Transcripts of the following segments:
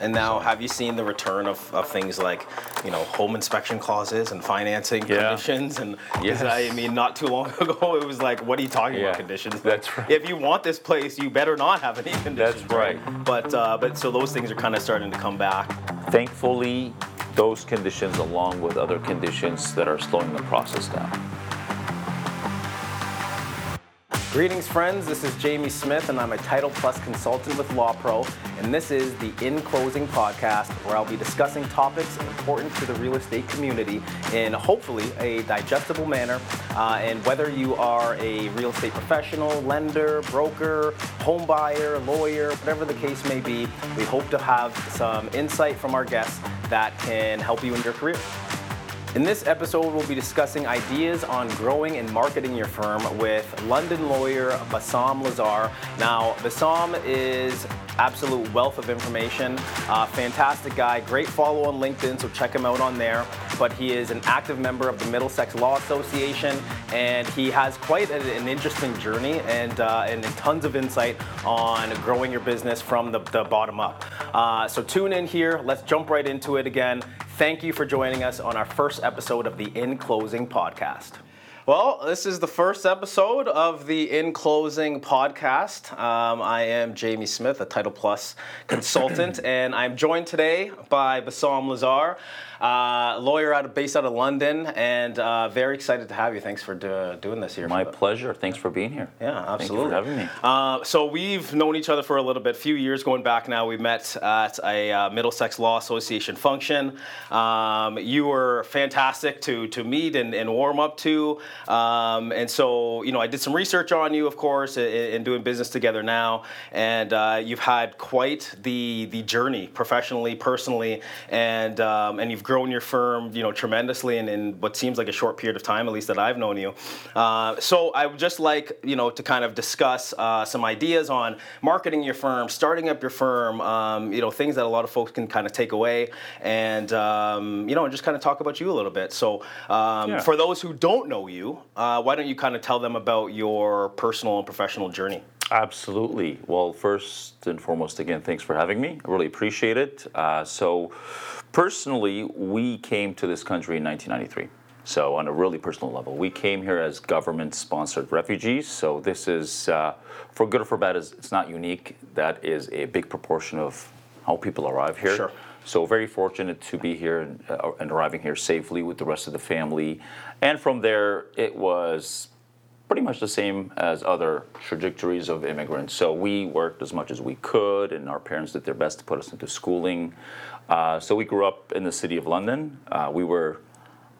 And now, have you seen the return of, of things like, you know, home inspection clauses and financing Yeah. conditions? And Yes. I mean, not too long ago, it was like, what are you talking Yeah, about conditions? that's right. If you want this place, you better not have any conditions. That's right. But uh, but so those things are kind of starting to come back. Thankfully, those conditions, along with other conditions that are slowing the process down. Greetings, friends. This is Jamie Smith, and I'm a Title Plus consultant with LawPro. And this is the In Closing podcast, where I'll be discussing topics important to the real estate community in hopefully a digestible manner. Uh, and whether you are a real estate professional, lender, broker, home buyer, lawyer, whatever the case may be, we hope to have some insight from our guests that can help you in your career. In this episode, we'll be discussing ideas on growing and marketing your firm with London lawyer Bassam Lazar. Now, Bassam is absolute wealth of information, uh, fantastic guy, great follow on LinkedIn, so check him out on there. But he is an active member of the Middlesex Law Association, and he has quite an, an interesting journey and, uh, and tons of insight on growing your business from the, the bottom up. Uh, so tune in here. Let's jump right into it again. Thank you for joining us on our first episode of the In Closing podcast. Well, this is the first episode of the In Closing podcast. Um, I am Jamie Smith, a Title Plus consultant, and I'm joined today by Bassam Lazar, uh, lawyer out of, based out of London, and uh, very excited to have you. Thanks for do, doing this here. My pleasure. Thanks for being here. Yeah, absolutely. Thank you for having me. Uh, so we've known each other for a little bit, a few years going back now. We met at a uh, Middlesex Law Association function. Um, you were fantastic to to meet and, and warm up to. Um, and so, you know, I did some research on you, of course, in, in doing business together now. And uh, you've had quite the the journey professionally, personally, and um, and you've grown your firm, you know, tremendously in, in what seems like a short period of time, at least that I've known you. Uh, so I would just like, you know, to kind of discuss uh, some ideas on marketing your firm, starting up your firm, um, you know, things that a lot of folks can kind of take away, and um, you know, and just kind of talk about you a little bit. So um, Yeah. for those who don't know you, uh, why don't you kind of tell them about your personal and professional journey? Absolutely. Well, first and foremost, again, thanks for having me. I really appreciate it. Uh, so, personally, we came to this country in 1993. So, on a really personal level, we came here as government-sponsored refugees. So, this is, uh, for good or for bad, is it's not unique. That is a big proportion of how people arrive here. Sure. So very fortunate to be here and, uh, and arriving here safely with the rest of the family. And from there, it was pretty much the same as other trajectories of immigrants. So we worked as much as we could, and our parents did their best to put us into schooling. Uh, so we grew up in the city of London. Uh, we were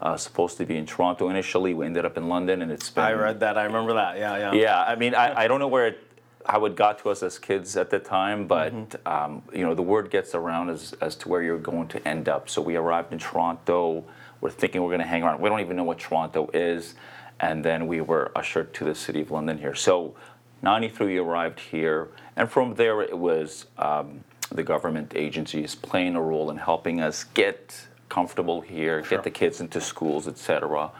uh, supposed to be in Toronto initially. We ended up in London, and it's been I read that. I remember that. Yeah, yeah. yeah, I mean, I, I don't know where it, how it got to us as kids at the time, but Mm-hmm. um, you know, the word gets around as, as to where you're going to end up. So we arrived in Toronto. We're thinking we're going to hang around. We don't even know what Toronto is, and then we were ushered to the city of London here. So, '93 we arrived here, and from there it was um, the government agencies playing a role in helping us get comfortable here, get the kids into schools, etc.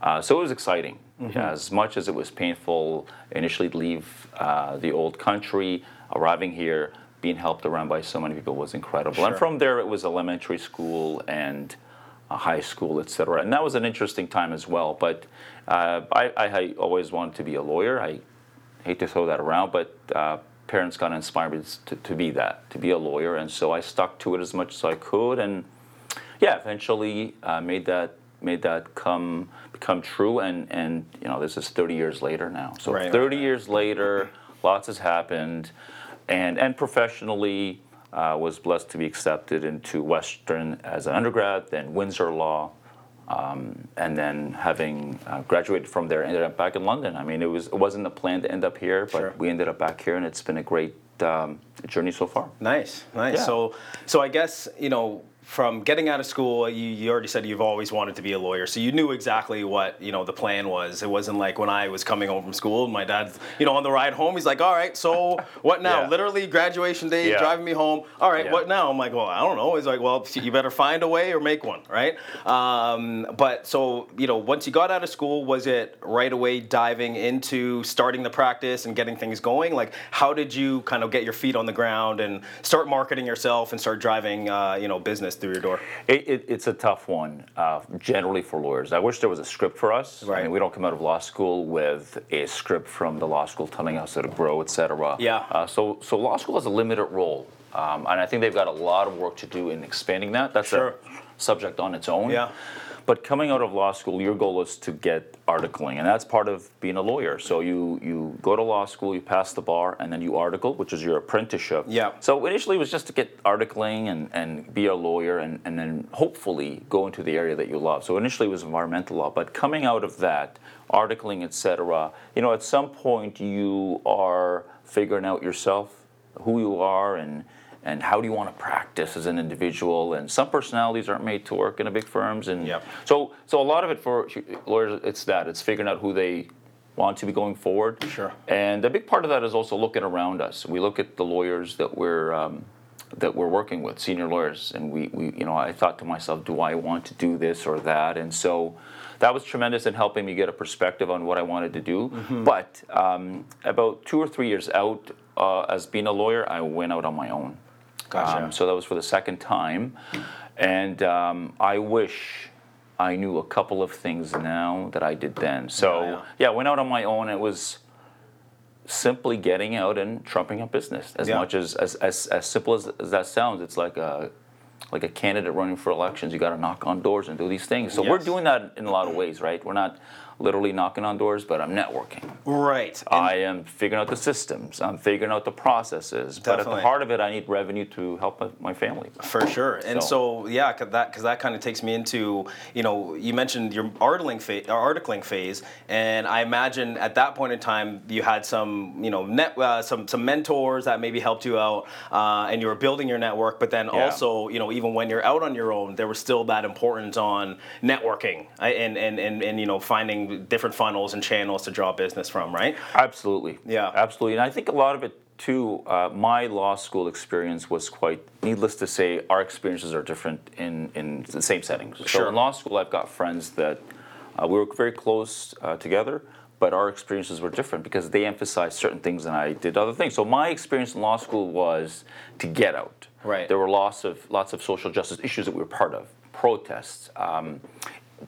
Uh, so it was exciting. As much as it was painful initially to leave uh, the old country, arriving here, being helped around by so many people was incredible. And from there, it was elementary school and uh, high school, etc. And that was an interesting time as well. But uh, I, I, I always wanted to be a lawyer. I hate to throw that around, but uh, parents got inspired me to, to be that, to be a lawyer. And so I stuck to it as much as I could. And yeah, eventually uh, made that made that come become true. And and you know, this is 30 years later now. So Right, right, 30 years later, lots has happened, and and professionally. Uh, was blessed to be accepted into Western as an undergrad, then Windsor Law, um, and then having uh, graduated from there, ended up back in London. I mean, it was it wasn't a plan to end up here, but Sure. we ended up back here, and it's been a great um, journey so far. Nice, nice. Yeah. So, so I guess you know from getting out of school, you, you already said you've always wanted to be a lawyer, so you knew exactly what you know the plan was. It wasn't like when I was coming home from school, my dad's you know on the ride home, he's like, "All right, so what now?" Yeah. Literally graduation day, Yeah. driving me home. All right, Yeah. what now? I'm like, "Well, I don't know." He's like, "Well, you better find a way or make one, right?" Um, but so you know, once you got out of school, was it right away diving into starting the practice and getting things going? Like, how did you kind of get your feet on the ground and start marketing yourself and start driving uh, you know business through your door? It, it, it's a tough one, uh, generally for lawyers. I wish there was a script for us. I Right. mean, we don't come out of law school with a script from the law school telling us how to grow, et cetera. Yeah. Uh, so, so law school has a limited role, um, and I think they've got a lot of work to do in expanding that. That's Sure. a subject on its own. Yeah. But coming out of law school, your goal is to get articling, and that's part of being a lawyer. So you you go to law school, you pass the bar, and then you article, which is your apprenticeship. Yeah. So initially, it was just to get articling and, and be a lawyer, and, and then hopefully go into the area that you love. So initially, it was environmental law, but coming out of that, articling, etc. You know, at some point, you are figuring out yourself, who you are, and and how do you want to practice as an individual. And some personalities aren't made to work in a big firms, and Yep. so so a lot of it for lawyers, it's that it's figuring out who they want to be going forward. Sure. And a big part of that is also looking around us. We look at the lawyers that we're um, that we're working with, senior lawyers, and we, we you know I thought to myself, do I want to do this or that? And so that was tremendous in helping me get a perspective on what I wanted to do. Mm-hmm. But um, about two or three years out uh, as being a lawyer, I went out on my own. Gotcha. Um, so that was for the second time, and um, I wish I knew a couple of things now that I did then. So Yeah, yeah. yeah, I went out on my own. It was simply getting out and trumping up business. As Yeah. much as as, as as simple as, as that sounds, it's like a like a candidate running for elections. You got to knock on doors and do these things. So we're doing that in a lot of ways, right? We're not literally knocking on doors, but I'm networking. Right. And- I am figuring out the systems. I'm figuring out the processes. But at the heart of it, I need revenue to help my- my family. For sure, and so, So- yeah, 'cause that because that kind of takes me into you know you mentioned your articling phase, articling phase, and I imagine at that point in time you had some you know net uh, some some mentors that maybe helped you out, uh, and you were building your network. But then Yeah. also you know even when you're out on your own, there was still that importance on networking and and and, and you know finding different funnels and channels to draw business from, right? Absolutely. Yeah. Absolutely. And I think a lot of it too, uh, my law school experience was quite, needless to say, our experiences are different in, in the same settings. Sure. So in law school, I've got friends that uh, we were very close uh, together, but our experiences were different because they emphasized certain things and I did other things. So my experience in law school was to get out. Right. There were lots of, lots of social justice issues that we were part of, protests, um,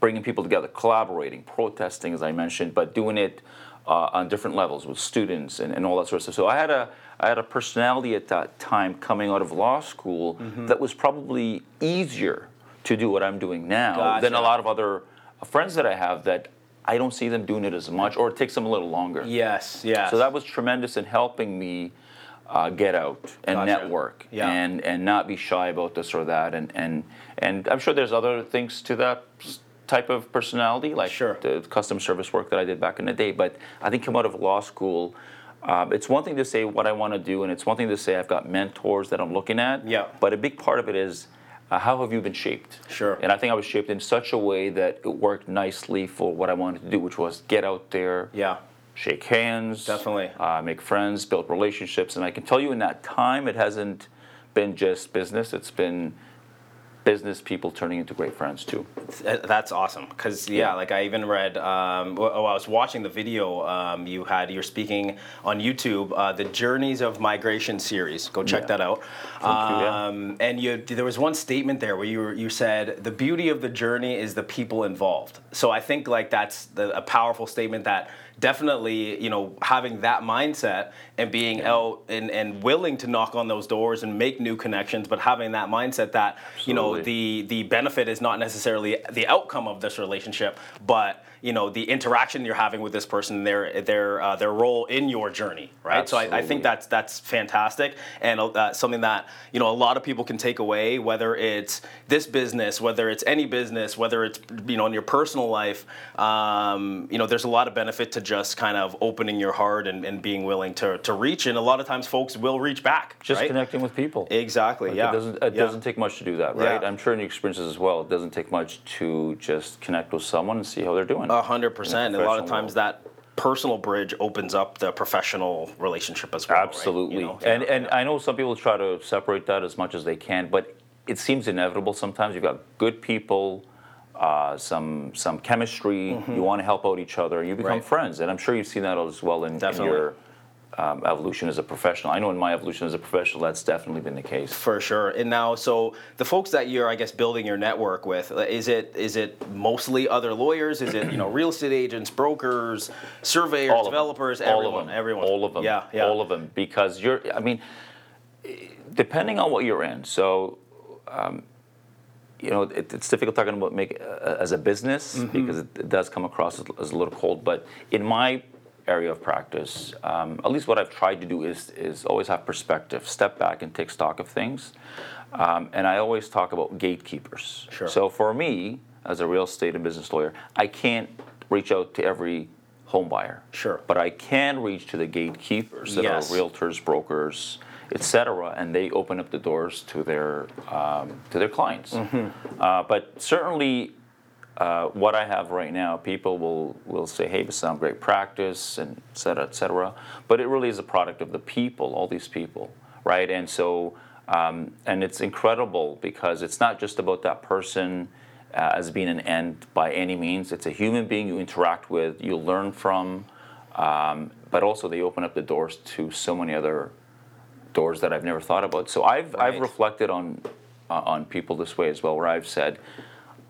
bringing people together, collaborating, protesting, as I mentioned, but doing it uh, on different levels with students and, and all that sort of stuff. So I had a I had a personality at that time coming out of law school Mm-hmm. that was probably easier to do what I'm doing now than a lot of other friends that I have that I don't see them doing it as much, or it takes them a little longer. Yes, yes. So that was tremendous in helping me uh, get out and Gotcha. network Yeah. and and not be shy about this or that. And and and I'm sure there's other things to that type of personality, like Sure. the custom service work that I did back in the day. But I think come out of law school. Um, it's one thing to say what I want to do, and it's one thing to say I've got mentors that I'm looking at. Yeah. But a big part of it is uh, how have you been shaped? Sure. And I think I was shaped in such a way that it worked nicely for what I wanted to do, which was get out there, yeah. shake hands, Definitely. uh, make friends, build relationships, and I can tell you in that time it hasn't been just business; it's been business people turning into great friends too. That's awesome because yeah, Yeah. like I even read. Um, oh, I was watching the video um, you had. You're speaking on YouTube, uh, the Journeys of Migration series. Go check Yeah. that out. you, yeah. Um, and you, there was one statement there where you were, you said the beauty of the journey is the people involved. So I think like that's the, a powerful statement that definitely you know having that mindset and being out and, and willing to knock on those doors and make new connections, but having that mindset that you know the the the benefit is not necessarily the outcome of this relationship, but you know the interaction you're having with this person, their their uh, their role in your journey, right? So I, I think that's that's fantastic and uh, something that you know a lot of people can take away, whether it's this business, whether it's any business, whether it's you know in your personal life. Um, you know, there's a lot of benefit to just kind of opening your heart and, and being willing to to reach, and a lot of times folks will reach back. Just right? connecting with people. Exactly. Like, yeah. It doesn't. It Yeah. doesn't take much to do that, right? Yeah. I'm sure in your experiences as well, it doesn't take much to just connect with someone and see how they're doing. A hundred percent. A lot of times that personal bridge opens up the professional relationship as well. right? Absolutely. You know? And Yeah. and I know some people try to separate that as much as they can, but it seems inevitable sometimes. You've got good people, uh, some some chemistry. You want to help out each other. You become Mm-hmm. Right. friends, and I'm sure you've seen that as well in, in your um, evolution as a professional. I know in my evolution as a professional, that's definitely been the case. For sure. And now, so the folks that you're, I guess, building your network with, uh, is it is it mostly other lawyers? Is it you know real estate agents, brokers, surveyors, All developers, all everyone, of them, everyone, all of them, Yeah, yeah. all of them, because you're. I mean, depending on what you're in. So, um, you know, it, it's difficult talking about make uh, as a business Mm-hmm. because it, it does come across as a little cold. But in my area of practice, um, at least what I've tried to do is is always have perspective, step back and take stock of things. Um, and I always talk about gatekeepers. Sure. So for me, as a real estate and business lawyer, I can't reach out to every home buyer. Sure. But I can reach to the gatekeepers that Yes. are realtors, brokers, etc., and they open up the doors to their um, to their clients. Mm-hmm. Uh, but certainly, uh, what I have right now, people will will say, "Hey, this sounds great practice," and et cetera, et cetera. But it really is a product of the people, all these people, right? And so, um, and it's incredible because it's not just about that person uh, as being an end by any means. It's a human being you interact with, you learn from, um, but also they open up the doors to so many other doors that I've never thought about. So I've I've reflected on uh, on people this way as well, where I've said,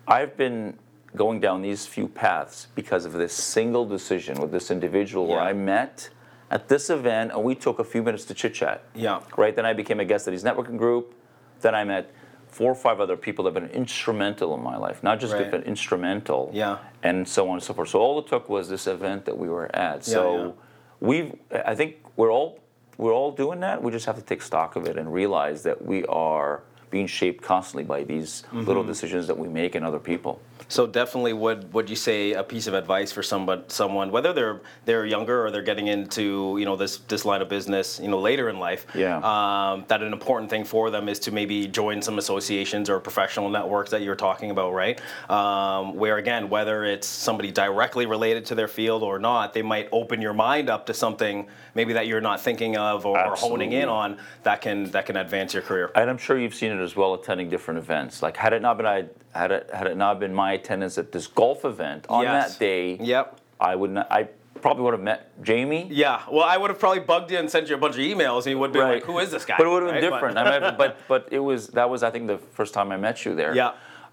I've been going down these few paths because of this single decision with this individual where I met at this event and we took a few minutes to chit chat. Yeah. Right. Then I became a guest at his networking group. Then I met four or five other people that have been instrumental in my life, not just Right. good, but instrumental. Yeah. And so on and so forth. So all it took was this event that we were at. Yeah, so yeah. we've I think we're all we're all doing that. We just have to take stock of it and realize that we are being shaped constantly by these little Mm-hmm. decisions that we make and other people. So definitely, would would you say a piece of advice for someone, someone whether they're they're younger or they're getting into you know this this line of business you know later in life, Yeah. um, that an important thing for them is to maybe join some associations or professional networks that you're talking about, right? Um, where again, whether it's somebody directly related to their field or not, they might open your mind up to something maybe that you're not thinking of or, or honing in on that can that can advance your career. And I'm sure you've seen it as well, attending different events. Like had it not been I had it had it not been my attendance at this golf event on Yes. that day, Yep. I would not. I probably would have met Jamie. Yeah, well, I would have probably bugged you and sent you a bunch of emails, and you would be like, "Who is this guy?" But it would have been Right? different. But- I mean, but but it was that was I think the first time I met you there. Yeah.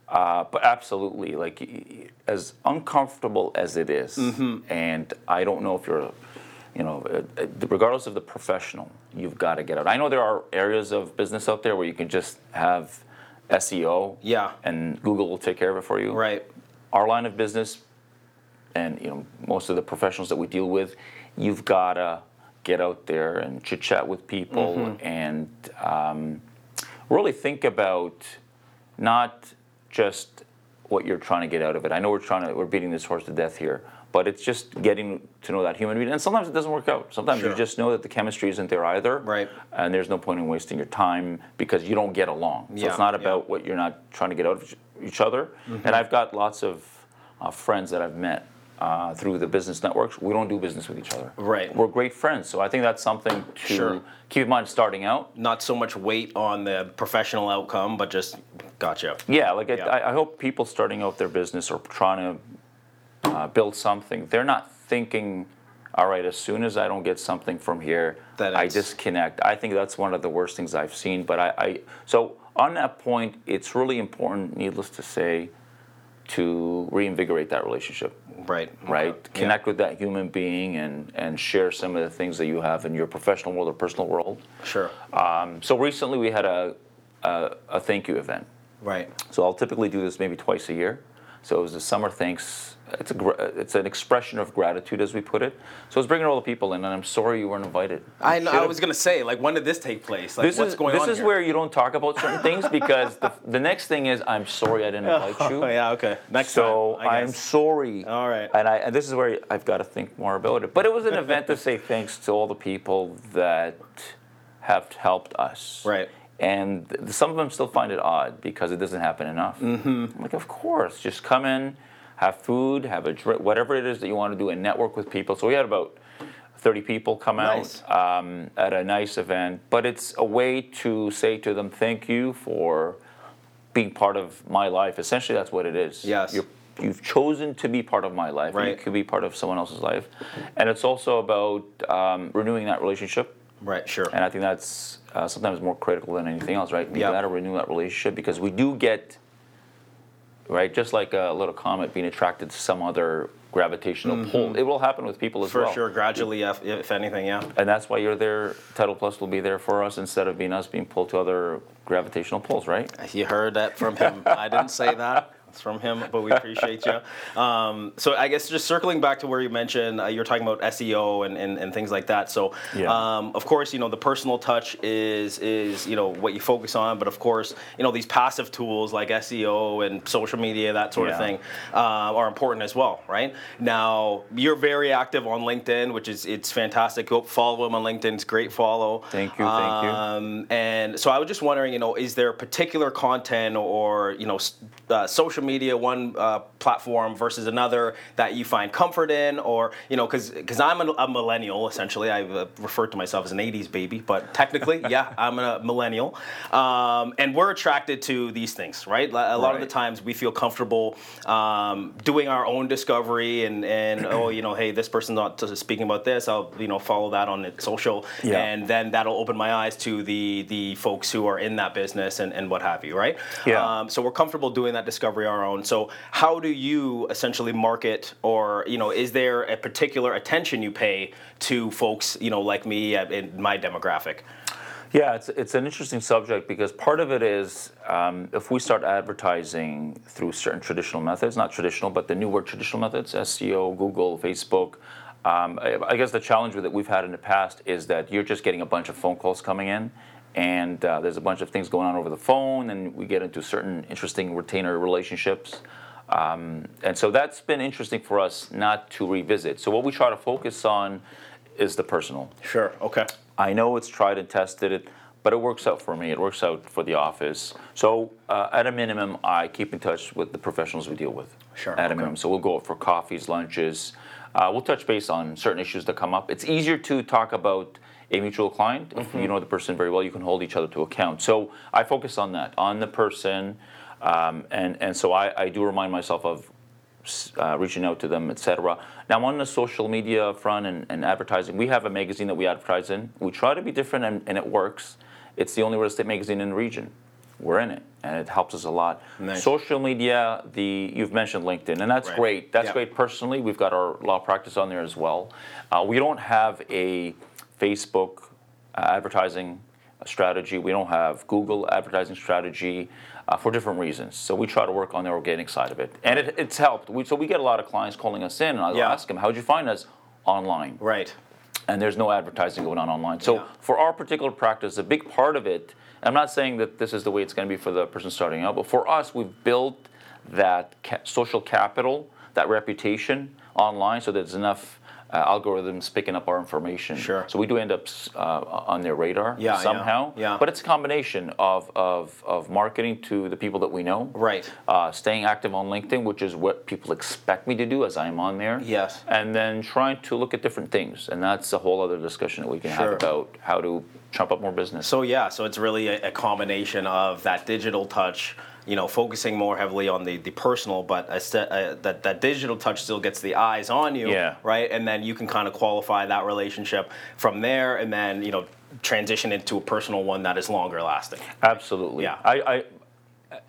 Uh, but absolutely, like as uncomfortable as it is, Mm-hmm. and I don't know if you're, you know, uh, uh, regardless of the professional, you've got to get out. I know there are areas of business out there where you can just have SEO. Yeah. And Google will take care of it for you. right. Our line of business, and you know, most of the professionals that we deal with, you've got to get out there and chit chat with people Mm-hmm. and um, really think about not just what you're trying to get out of it. I know we're trying to we're beating this horse to death here, but it's just getting to know that human being. And sometimes it doesn't work out. Sometimes Sure. you just know that the chemistry isn't there either. Right. And there's no point in wasting your time because you don't get along. So Yeah, it's not yeah. about what you're not trying to get out of each- other. Mm-hmm. And I've got lots of uh, friends that I've met uh, through the business networks. We don't do business with each other. Right. We're great friends. So I think that's something to Sure. keep in mind starting out. Not so much weight on the professional outcome, but just gotcha. Yeah, like Yeah. I, I hope people starting out their business or trying to uh, build something, they're not thinking, all right, as soon as I don't get something from here, That I disconnect. I think that's one of the worst things I've seen. But I, I so on that point, it's really important, needless to say, to reinvigorate that relationship. Right. Right, Yeah. connect with that human being and and share some of the things that you have in your professional world or personal world. Sure. Um, so recently we had a, a a thank you event. right. So I'll typically do this maybe twice a year. So it was a summer thanks. It's a it's an expression of gratitude, as we put it. So it's bringing all the people in, and I'm sorry you weren't invited. I, know, I was gonna say, like, when did this take place? Like, this what's is going this on is here? where you don't talk about certain things because the, the next thing is I'm sorry I didn't oh, invite you. Oh yeah, okay. Next So time. I'm sorry. All right. And I and this is where I've got to think more about it. But it was an event to say thanks to all the people that have helped us. Right. And th- some of them still find it odd because it doesn't happen enough. Mm-hmm. I'm like, of course, just come in, have food, have a drink, whatever it is that you want to do, and network with people. So we had about 30 people come Nice. out um, at a nice event. But it's a way to say to them, thank you for being part of my life. Essentially, that's what it is. Yes. You're, you've chosen to be part of my life. and You could be part of someone else's life. And it's also about um, renewing that relationship. Right. Sure. And I think that's uh, sometimes more critical than anything else, right? You Yeah. got to renew that relationship because we do get, right, just like a little comet being attracted to some other gravitational pull. It will happen with people as Mm-hmm. For well. sure. Gradually, if, if anything, yeah. And that's why you're there. Title Plus will be there for us instead of being us being pulled to other gravitational pulls, right? You heard that from him. I didn't say that. It's from him, but we appreciate you. Um, so I guess just circling back to where you mentioned uh, you're talking about SEO and, and, and things like that. So Yeah. um, of course, you know the personal touch is is you know what you focus on, but of course, you know these passive tools like SEO and social media, that sort of thing, uh, are important as well, right? Now you're very active on LinkedIn, which is it's fantastic. Go follow him on LinkedIn. It's great follow. Thank you, thank you. Um, and so I was just wondering, you know, is there particular content or you know uh, social media one uh, platform versus another that you find comfort in, or you know, because because I'm a, a millennial essentially. I uh, refer to myself as an '80s baby, but technically, yeah, I'm a millennial, um, and we're attracted to these things, right? A lot of the times we feel comfortable um, doing our own discovery and and oh, you know, hey, this person's not speaking about this. I'll you know follow that on its social Yeah. and then that'll open my eyes to the the folks who are in that business and, and what have you, right? Yeah. Um, so we're comfortable doing that discovery our own. So how do you essentially market, or you know, is there a particular attention you pay to folks, you know, like me uh, in my demographic? Yeah, it's, it's an interesting subject because part of it is um, if we start advertising through certain traditional methods, not traditional, but the newer traditional methods, SEO, Google, Facebook. Um, I, I guess the challenge with it we've had in the past is that you're just getting a bunch of phone calls coming in, and uh, there's a bunch of things going on over the phone, and we get into certain interesting retainer relationships. Um, and so that's been interesting for us not to revisit. So what we try to focus on is the personal. Sure. Okay. I know it's tried and tested it, but it works out for me. It works out for the office. So uh, at a minimum, I keep in touch with the professionals we deal with. Sure, At okay. a minimum, so we'll go out for coffees, lunches. Uh, we'll touch base on certain issues that come up. It's easier to talk about a mutual client if Mm-hmm. you know the person very well. You can hold each other to account. So I focus on that, on the person, um, and and so I, I do remind myself of uh, reaching out to them, etc. Now, on the social media front and, and advertising, we have a magazine that we advertise in. We try to be different, and, and it works. It's the only real estate magazine in the region. We're in it, and it helps us a lot. Nice. Social media, the you've mentioned LinkedIn, and that's Right. great. That's Yeah. great. Personally, we've got our law practice on there as well. Uh, we don't have a Facebook uh, advertising strategy. We don't have Google advertising strategy uh, for different reasons. So we try to work on the organic side of it, and it, it's helped. We, so we get a lot of clients calling us in, and I Yeah. ask them, "How'd you find us?" Online, Right. and there's no advertising going on online. So Yeah. for our particular practice, a big part of it. I'm not saying that this is the way it's going to be for the person starting out, but for us, we've built that ca- social capital, that reputation online, so there's enough. Uh, algorithms picking up our information. Sure. So we do end up uh, on their radar Yeah, yeah, somehow. yeah. But it's a combination of, of, of marketing to the people that we know. Right. Uh, staying active on LinkedIn, which is what people expect me to do as I'm on there. Yes. And then trying to look at different things. And that's a whole other discussion that we can Sure. have about how to trump up more business. So yeah, so it's really a, a combination of that digital touch, you know, focusing more heavily on the, the personal, but a st- uh, that that digital touch still gets the eyes on you, Yeah. right? And then you can kind of qualify that relationship from there, and then you know transition into a personal one that is longer lasting. Absolutely. Yeah. I, I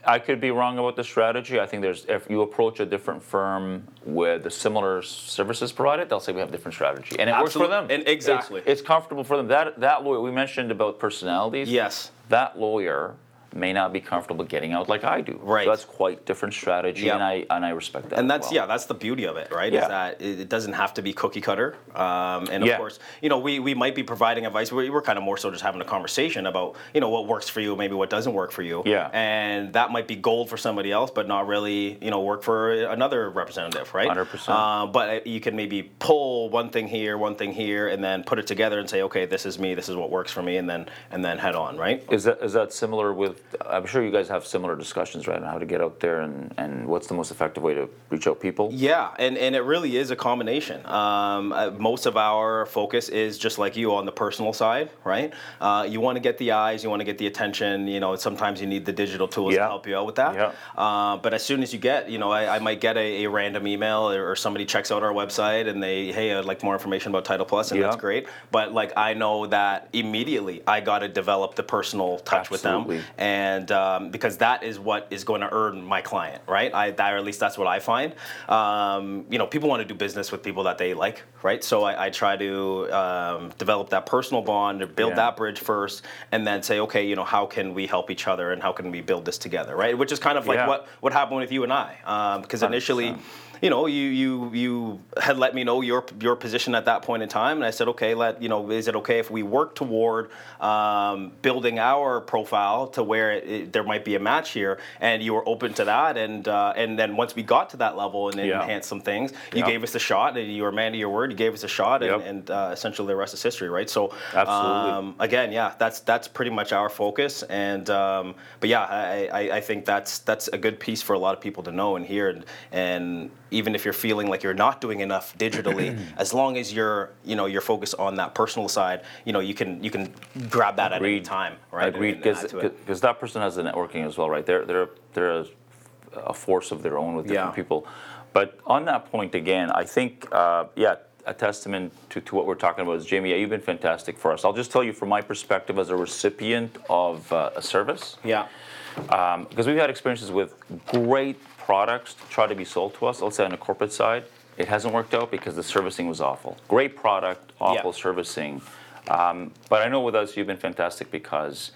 I could be wrong about the strategy. I think there's if you approach a different firm with the similar services provided, they'll say we have a different strategy, and it works for them. and It's- exactly. it's, comfortable for them. That that lawyer we mentioned about personalities. Yes. That lawyer may not be comfortable getting out like I do. Right. So that's quite different strategy, Yeah. and I and I respect that. and that's well. yeah that's the beauty of it right Yeah. is that it, doesn't have to be cookie cutter um, and of Yeah. course you know we, we might be providing advice we, we're kind of more so just having a conversation about you know what works for you maybe what doesn't work for you Yeah. and that might be gold for somebody else but not really you know work for another representative right 100%. uh, but you can maybe pull one thing here one thing here and then put it together and say okay this is me this is what works for me and then and then head on right Is that is that similar with? I'm sure you guys have similar discussions right on how to get out there and, and what's the most effective way to reach out people. Yeah, and, and it really is a combination. Um, uh, most of our focus is just like you on the personal side, right? Uh, you want to get the eyes, you want to get the attention. You know, sometimes you need the digital tools to help you out with that. Yeah. Uh, but as soon as you get, you know, I, I might get a, a random email or, somebody checks out our website and they, hey, I'd like more information about Title Plus, and that's great. But like I know that immediately I got to develop the personal touch with them and um, because that is what is going to earn my client, right? I, that, or at least that's what I find. Um, you know, people want to do business with people that they like, right? So I, I try to um, develop that personal bond, or build Yeah. that bridge first, and then say, okay, you know, how can we help each other, and how can we build this together, right? Which is kind of like Yeah. what what happened with you and I, because initially 100%. You know, you you you had let me know your your position at that point in time, and I said, okay, let you know, is it okay if we work toward um, building our profile to where it, it- there might be a match here, and you were open to that, and uh, and then once we got to that level and then Yeah. enhanced some things, you Yeah. gave us a shot, and you were a man of your word, you gave us a shot, and, Yep. and uh, essentially the rest is history, right? So Absolutely. um, again, yeah, that's that's pretty much our focus, and um, but yeah, I, I, I think that's that's a good piece for a lot of people to know and hear, and, and even if you're feeling like you're not doing enough digitally, as long as you're you know you're focused on that personal side, you know you can you can grab that at any time, right? Agreed, because add to it. because that person has the networking as well, right? They're they're they're a, a force of their own with different Yeah. people. But on that point again, I think uh, yeah, a testament to, to what we're talking about is Jamie. Yeah, you've been fantastic for us. I'll just tell you from my perspective as a recipient of uh, a service. Yeah, because we've had experiences with great products to try to be sold to us. Let's say on the corporate side, it hasn't worked out because the servicing was awful. Great product, awful Yeah. servicing. Um, but I know with us, you've been fantastic because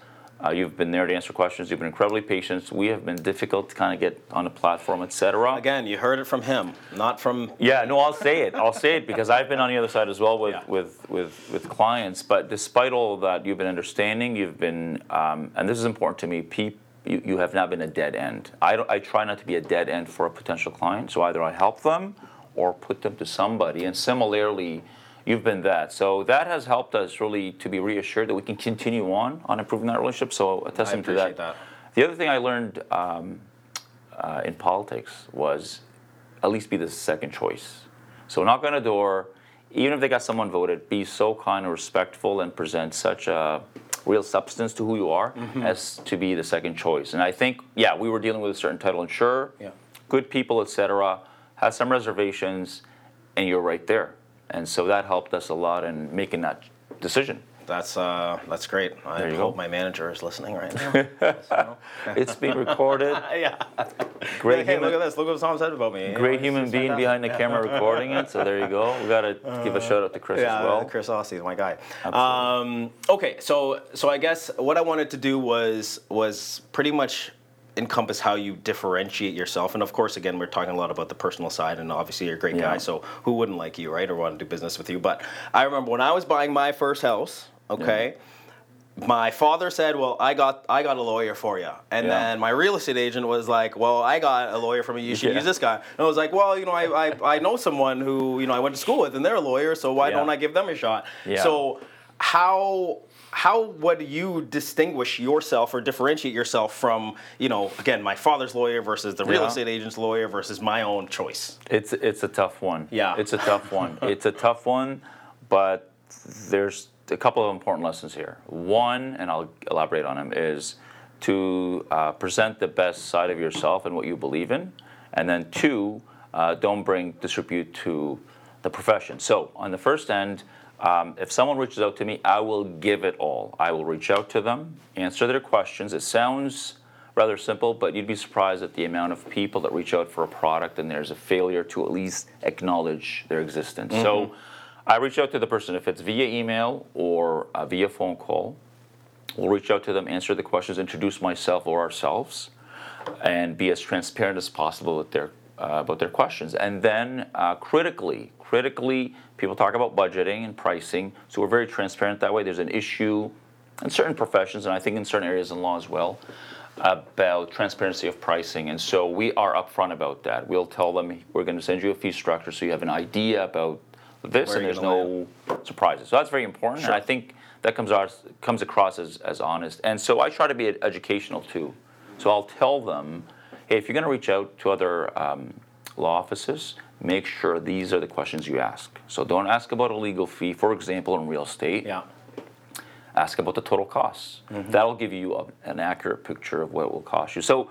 uh, you've been there to answer questions. You've been incredibly patient. We have been difficult to kind of get on the platform, etc. again, you heard it from him, not from Yeah, no, I'll say it. I'll say it because I've been on the other side as well with Yeah. with, with with clients. But despite all that, you've been understanding. You've been, um, and this is important to me. Peop, you, you have not been a dead end. I don't, I try not to be a dead end for a potential client. So either I help them or put them to somebody. And similarly, you've been that. So that has helped us really to be reassured that we can continue on on improving that relationship. So a testament to appreciate that. The other thing I learned um, uh, in politics was at least be the second choice. So knock on a door, even if they got someone voted, be so kind and respectful and present such a real substance to who you are Mm-hmm. as to be the second choice. And I think, yeah, we were dealing with a certain title insurer, Yeah. good people, etc. Had some reservations, and you're right there. And so that helped us a lot in making that decision. That's uh, that's great. I hope go. my manager is listening right now. It's being recorded. yeah. Great hey, human, look at this. Look what Tom said about me. You know, great human being behind the camera recording it. So there you go. We got to give a shout out to Chris Yeah, as well. Chris Aussie is my guy. Um, okay, so so I guess what I wanted to do was was pretty much encompass how you differentiate yourself, and of course, again, we're talking a lot about the personal side, and obviously you're a great Yeah. guy, so who wouldn't like you, right, or want to do business with you? But I remember when I was buying my first house, okay. My father said, "Well, I got I got a lawyer for you," and Yeah. then my real estate agent was like, "Well, I got a lawyer for me. You should Yeah. use this guy." And I was like, "Well, you know, I, I, I know someone who you know I went to school with, and they're a lawyer, so why Yeah. don't I give them a shot?" Yeah. So how how would you distinguish yourself or differentiate yourself from you know again my father's lawyer versus the real Yeah. estate agent's lawyer versus my own choice? It's it's a tough one. Yeah. It's a tough one. it's a tough one, but there's a couple of important lessons here. One, and I'll elaborate on them, is to uh, present the best side of yourself and what you believe in, and then two, uh, don't bring disrepute to the profession. So on the first end. Um, if someone reaches out to me, I will give it all. I will reach out to them, answer their questions. It sounds rather simple, but you'd be surprised at the amount of people that reach out for a product and there's a failure to at least acknowledge their existence. So I reach out to the person if it's via email or uh, via phone call. We'll reach out to them, answer the questions, introduce myself or ourselves, and be as transparent as possible with their uh, about their questions. And then uh, critically, critically, people talk about budgeting and pricing, so we're very transparent that way. There's an issue in certain professions, and I think in certain areas in law as well, about transparency of pricing. And so we are upfront about that. We'll tell them we're going to send you a fee structure so you have an idea about this, and there's no surprises. So that's very important, and I think that comes out, comes across as, as honest. And so I try to be educational too. So I'll tell them, hey, if you're going to reach out to other um, law offices, make sure these are the questions you ask. So don't ask about a legal fee, for example, in real estate. Yeah. Ask about the total costs. That'll give you a, an accurate picture of what it will cost you. So,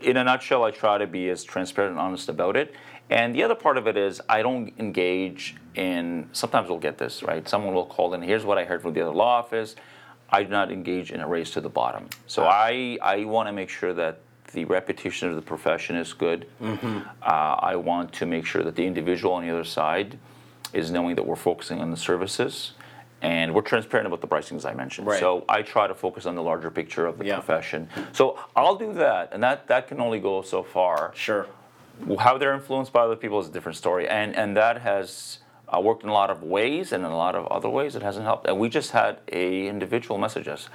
in a nutshell, I try to be as transparent and honest about it. And the other part of it is I don't engage in. Sometimes we'll get this right. Someone will call in. Here's what I heard from the other law office. I do not engage in a race to the bottom. So I I want to make sure that the reputation of the profession is good. Uh, I want to make sure that the individual on the other side is knowing that we're focusing on the services and we're transparent about the pricing as I mentioned. Right. So I try to focus on the larger picture of the Yeah. profession. So I'll do that, and that that can only go so far. Sure. How they're influenced by other people is a different story, and and that has uh, worked in a lot of ways, and in a lot of other ways it hasn't helped. And we just had a individual message us,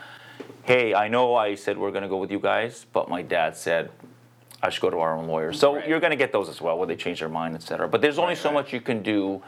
"Hey, I know I said we're going to go with you guys, but my dad said." I should go to our own lawyer. So Right. you're going to get those as well, where they change their mind, et cetera. But there's only Right, so right. much you can do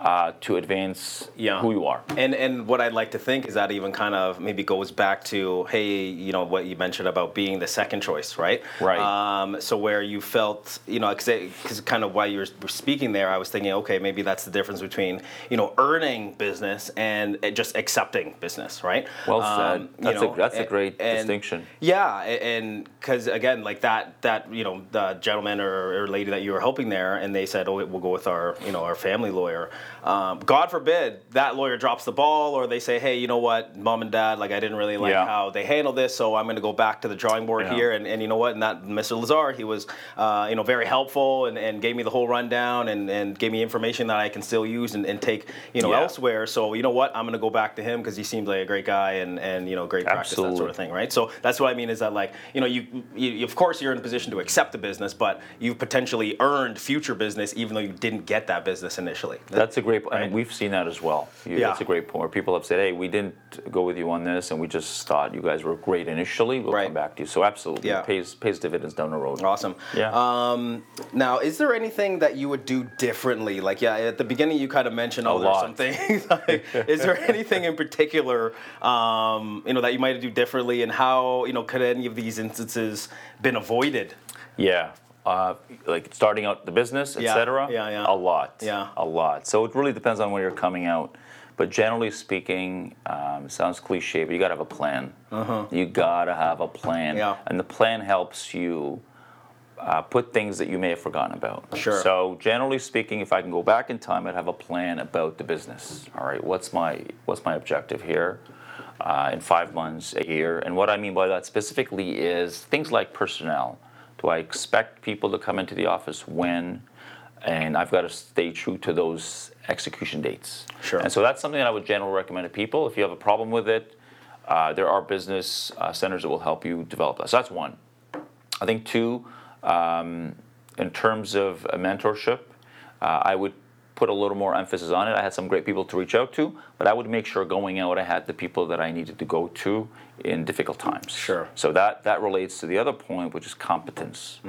uh, to advance Yeah. who you are. And and what I'd like to think is that even kind of maybe goes back to hey, you know what you mentioned about being the second choice, right? Right. Um, so where you felt, you know, because kind of while you were speaking there, I was thinking, okay, maybe that's the difference between you know earning business and just accepting business, right? Well said. Um, you That's a- know, that's a great and- distinction. Yeah, and because again, like that, that you know, the gentleman or, or lady that you were helping there, and they said, "Oh, we'll go with our, you know, our family lawyer." Um, God forbid that lawyer drops the ball, or they say, "Hey, you know what, mom and dad, like I didn't really like Yeah. how they handled this, so I'm going to go back to the drawing board Yeah. here." And, and you know what, and that Mr. Lazar, he was, uh, you know, very helpful and, and gave me the whole rundown and, and gave me information that I can still use and, and take, you know, Yeah. elsewhere. So you know what, I'm going to go back to him because he seems like a great guy and and you know, great practice, that sort of thing, right? So that's what I mean is that like you know you, you of course you're in a position to accept the business, but you've potentially earned future business even though you didn't get that business initially. That's a great, Right. and we've seen that as well. You- Yeah. That's a great point where people have said, "Hey, we didn't go with you on this, and we just thought you guys were great initially. We'll Right. come back to you." So absolutely, Yeah. it pays pays dividends down the road. Awesome. Yeah. Um, now, is there anything that you would do differently? Like, yeah, at the beginning you kind of mentioned, oh, A there's some things. like, is there anything in particular, um, you know, that you might do differently, and how, you know, could any of these instances been avoided? Yeah. Uh, like starting out the business, Yeah, etc. yeah, yeah. A lot. Yeah. A lot. So it really depends on where you're coming out. But generally speaking, um, sounds cliche, but you gotta have a plan. Uh-huh. You gotta have a plan. Yeah. And the plan helps you uh, put things that you may have forgotten about. Sure. So generally speaking, if I can go back in time, I'd have a plan about the business. All right, what's my what's my objective here? Uh, in five months, a year, and what I mean by that specifically is things like personnel. Do I expect people to come into the office when? And I've got to stay true to those execution dates. Sure. And so that's something that I would generally recommend to people. If you have a problem with it, uh, there are business uh, centers that will help you develop that. So that's one. I think two, um, in terms of a mentorship, uh, I would put a little more emphasis on it. I had some great people to reach out to, but I would make sure going out I had the people that I needed to go to in difficult times. Sure. So that that relates to the other point, which is competence.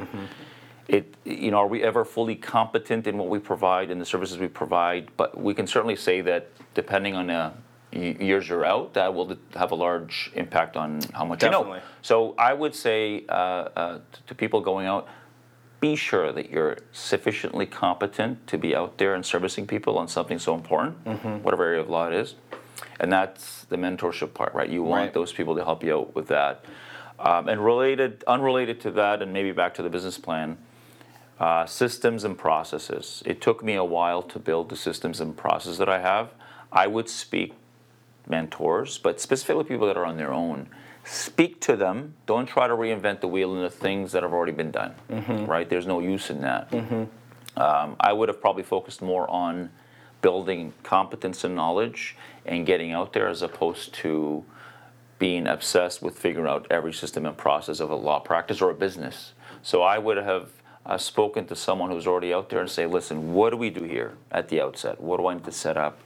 It you know are we ever fully competent in what we provide and the services we provide? But we can certainly say that depending on y- years you're out, that will have a large impact on how much you Definitely. know. So I would say uh, uh, to people going out, be sure that you're sufficiently competent to be out there and servicing people on something so important, whatever area of law it is. And that's the mentorship part, right? You want Right. those people to help you out with that. Um, and related, unrelated to that, and maybe back to the business plan, uh, systems and processes. It took me a while to build the systems and processes that I have. I would speak mentors, but specifically people that are on their own. Speak to them. Don't try to reinvent the wheel in the things that have already been done. Right? There's no use in that. Um, I would have probably focused more on building competence and knowledge and getting out there as opposed to being obsessed with figuring out every system and process of a law practice or a business. So I would have uh, spoken to someone who's already out there and say, listen, what do we do here at the outset? What do I need to set up?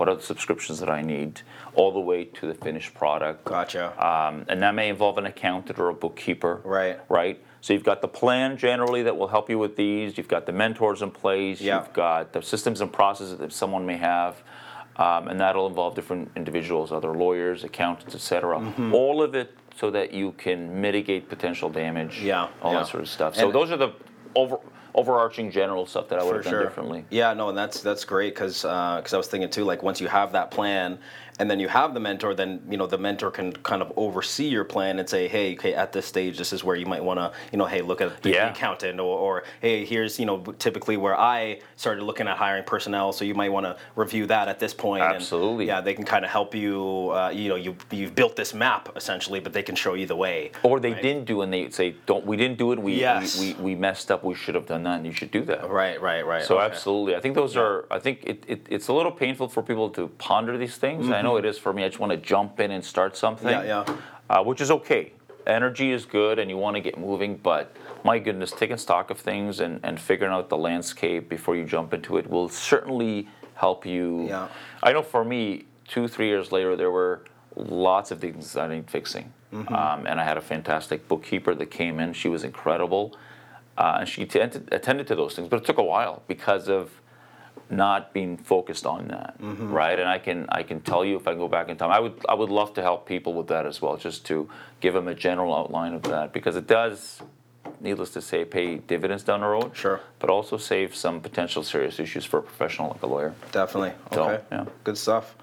What are the subscriptions that I need, all the way to the finished product? Gotcha. Um, and that may involve an accountant or a bookkeeper. Right. Right. So you've got the plan generally that will help you with these. You've got the mentors in place. Yeah. You've got the systems and processes that someone may have. Um, and that'll involve different individuals, other lawyers, accountants, etc. Mm-hmm. All of it so that you can mitigate potential damage. Yeah, All yeah. that sort of stuff. So And- those are the over, overarching general stuff that I would have done sure. differently. Yeah, no, and that's that's great because because I was thinking too, like once you have that plan, and then you have the mentor, then you know the mentor can kind of oversee your plan and say, hey, okay, at this stage, this is where you might want to, you know, hey, look at the Yeah. accountant, or, or hey, here's you know typically where I started looking at hiring personnel, so you might want to review that at this point. and, Absolutely. yeah, they can kind of help you. Uh, you know, you you've built this map essentially, but they can show you the way. Or they didn't do, and they say, "Don't, we didn't do it. We, Yes. we, we, we messed up. We should have done that, and you should do that." Right, right, right. So okay. absolutely, I think those are. I think it, it, it's a little painful for people to ponder these things. I know it is for me. I just want to jump in and start something. Mm-hmm. Yeah, yeah. Uh, which is okay. Energy is good, and you want to get moving. But my goodness, taking stock of things and, and figuring out the landscape before you jump into it will certainly help you. Yeah. I know for me, two three years later, there were lots of things I need fixing, Mm-hmm. um, and I had a fantastic bookkeeper that came in. She was incredible. Uh, and she tended, attended to those things, but it took a while because of not being focused on that, Mm-hmm. right? And I can I can tell you if I go back in time, I would I would love to help people with that as well, just to give them a general outline of that because it does, needless to say, pay dividends down the road. Sure. But also save some potential serious issues for a professional like a lawyer. Definitely. So, Okay. yeah. Good stuff.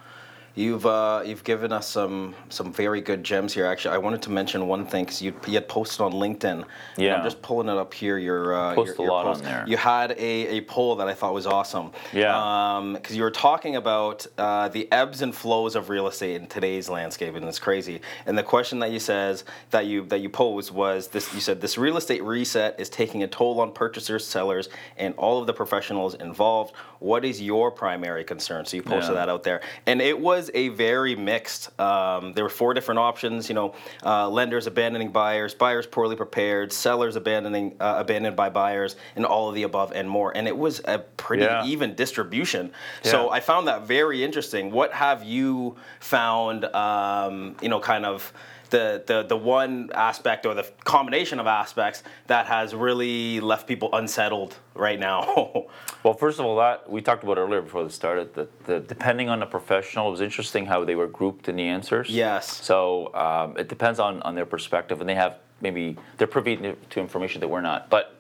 You've uh, you've given us some some very good gems here. Actually, I wanted to mention one thing because you, you had posted on LinkedIn. Yeah. I'm just pulling it up here. Your uh, Post your, a your lot on there. You had a, a poll that I thought was awesome. Yeah. Because you were talking about uh, the ebbs and flows of real estate in today's landscape, and it's crazy. And the question that you says that you that you posed was this: you said this real estate reset is taking a toll on purchasers, sellers, and all of the professionals involved. What is your primary concern? So you posted Yeah. that out there, and it was a very mixed. Um, there were four different options. You know, uh, lenders abandoning buyers, buyers poorly prepared, sellers abandoning uh, abandoned by buyers, and all of the above and more. And it was a pretty Yeah. even distribution. So I found that very interesting. What have you found? Um, you know, kind of. The, the, the one aspect or the combination of aspects that has really left people unsettled right now. Well, first of all, that we talked about earlier before this started. That the, depending on the professional, it was interesting how they were grouped in the answers. Yes. So um, it depends on, on their perspective, and they have maybe they're privy to information that we're not. But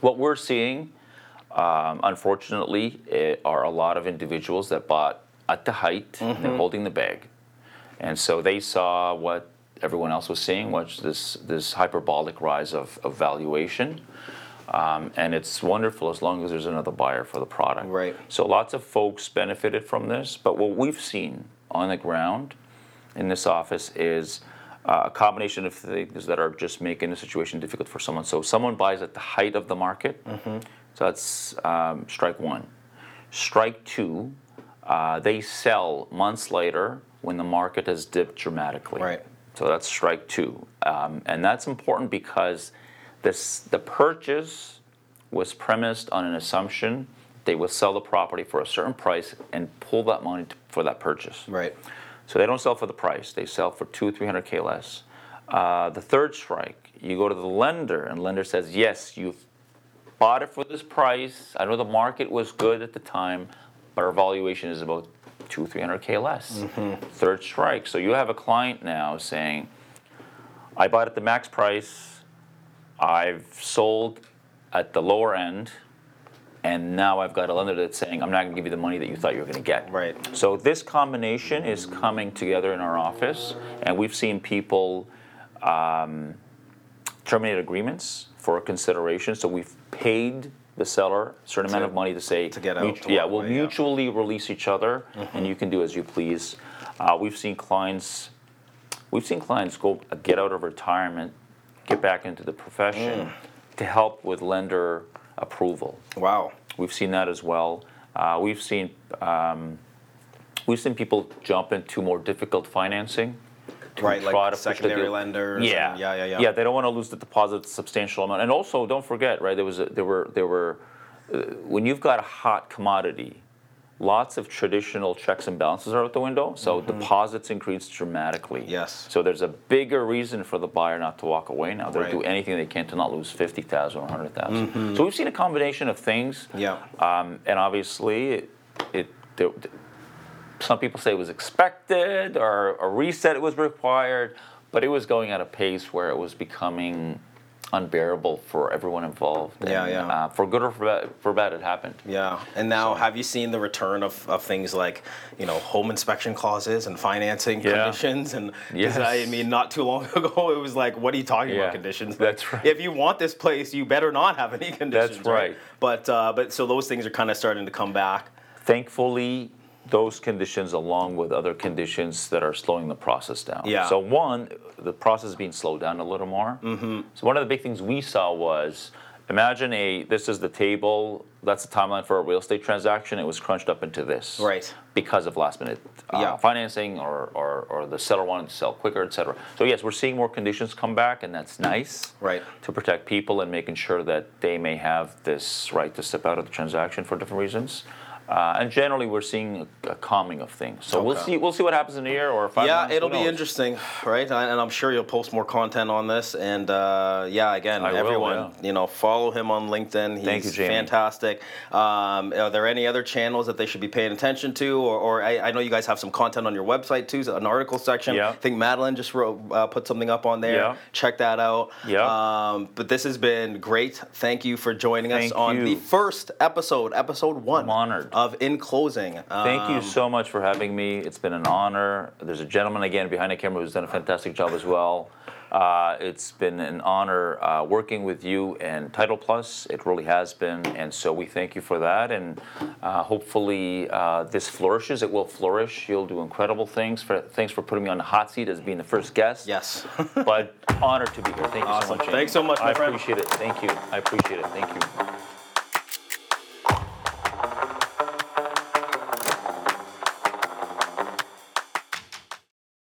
what we're seeing, um, unfortunately, eh, are a lot of individuals that bought at the height and they're holding the bag, and so they saw what everyone else was seeing, which this this hyperbolic rise of, of valuation. Um, and it's wonderful as long as there's another buyer for the product. Right. So lots of folks benefited from this, but what we've seen on the ground in this office is uh, a combination of things that are just making the situation difficult for someone. So someone buys at the height of the market, so that's um, strike one. Strike two, uh, they sell months later when the market has dipped dramatically. Right. So that's strike two, um, and that's important because this the purchase was premised on an assumption they will sell the property for a certain price and pull that money t- for that purchase. right. So they don't sell for the price; they sell for two, three hundred k less. Uh, the third strike, you go to the lender, and lender says, "Yes, you've bought it for this price. I know the market was good at the time, but our valuation is about two, three hundred k less." Third strike. So you have a client now saying, "I bought at the max price. I've sold at the lower end." And now I've got a lender that's saying, I'm not going to give you the money that you thought you were going to get. Right. So this combination is coming together in our office, and we've seen people um, terminate agreements for consideration. So we've paid the seller a certain amount of money to say, to get out, mut- to yeah, we'll away, yeah. Mm-hmm. mutually release each other, and you can do as you please. Uh, we've seen clients, we've seen clients go uh, get out of retirement, get back into the profession Mm. to help with lender approval. Wow. We've seen that as well. Uh, we've seen um, we've seen people jump into more difficult financing to Right, like try to push the secondary lenders and- Yeah, yeah, yeah, yeah. Yeah, they don't want to lose the deposit substantial amount. And also, don't forget, right? There was a, there were there were uh, when you've got a hot commodity, lots of traditional checks and balances are out the window. So deposits increase dramatically. Mm-hmm. Yes. So there's a bigger reason for the buyer not to walk away now. They'll Right. do anything they can to not lose fifty thousand or hundred So we've seen a combination of things. Mm-hmm. Yeah. Um, and obviously, it, it there, some people say it was expected or a reset was required, but it was going at a pace where it was becoming unbearable for everyone involved. Yeah, And, yeah. Uh, for good or for bad, for bad, it happened. Yeah, and now have you seen the return of, of things like, you know, home inspection clauses and financing Yeah. conditions? And Yes. I mean, not too long ago, it was like, what are you talking Yeah, about conditions? that's right. If you want this place, you better not have any conditions. That's right. But uh, but so those things are kind of starting to come back. Thankfully, those conditions, along with other conditions that are slowing the process down. Yeah. So one, the process is being slowed down a little more. Mm-hmm. So one of the big things we saw was, imagine a this is the table. That's the timeline for a real estate transaction. It was crunched up into this. Right. Because of last minute uh, Yeah. financing or, or, or the seller wanted to sell quicker, et cetera. So yes, we're seeing more conditions come back, and that's nice. Right. To protect people and making sure that they may have this right to step out of the transaction for different reasons. Uh, and generally, we're seeing a, a calming of things. So we'll see. We'll see what happens in a year or five yeah, months. it'll be interesting, right? And I'm sure you'll post more content on this. And uh, yeah, again, I will, everyone, yeah. you know, follow him on LinkedIn. He's Thank you, Jamie. fantastic. Um, are there any other channels that they should be paying attention to? Or, or I, I know you guys have some content on your website too, an article section. Yeah. I think Madeline just wrote, uh, put something up on there. Yeah. Check that out. Yeah. Um, but this has been great. Thank you for joining us on you. the first episode, episode one I'm honored. Of In Closing. Thank you Um, so much for having me. It's been an honor. There's a gentleman again behind the camera who's done a fantastic job as well. Uh, it's been an honor uh, working with you and Title Plus. It really has been, and so we thank you for that. And uh, hopefully uh, this flourishes. It will flourish. You'll do incredible things. For, thanks for putting me on the hot seat as being the first guest. Yes. but honored to be here. Thank you Awesome. so much. Thanks so much, my I friend. appreciate it. Thank you. I appreciate it. Thank you.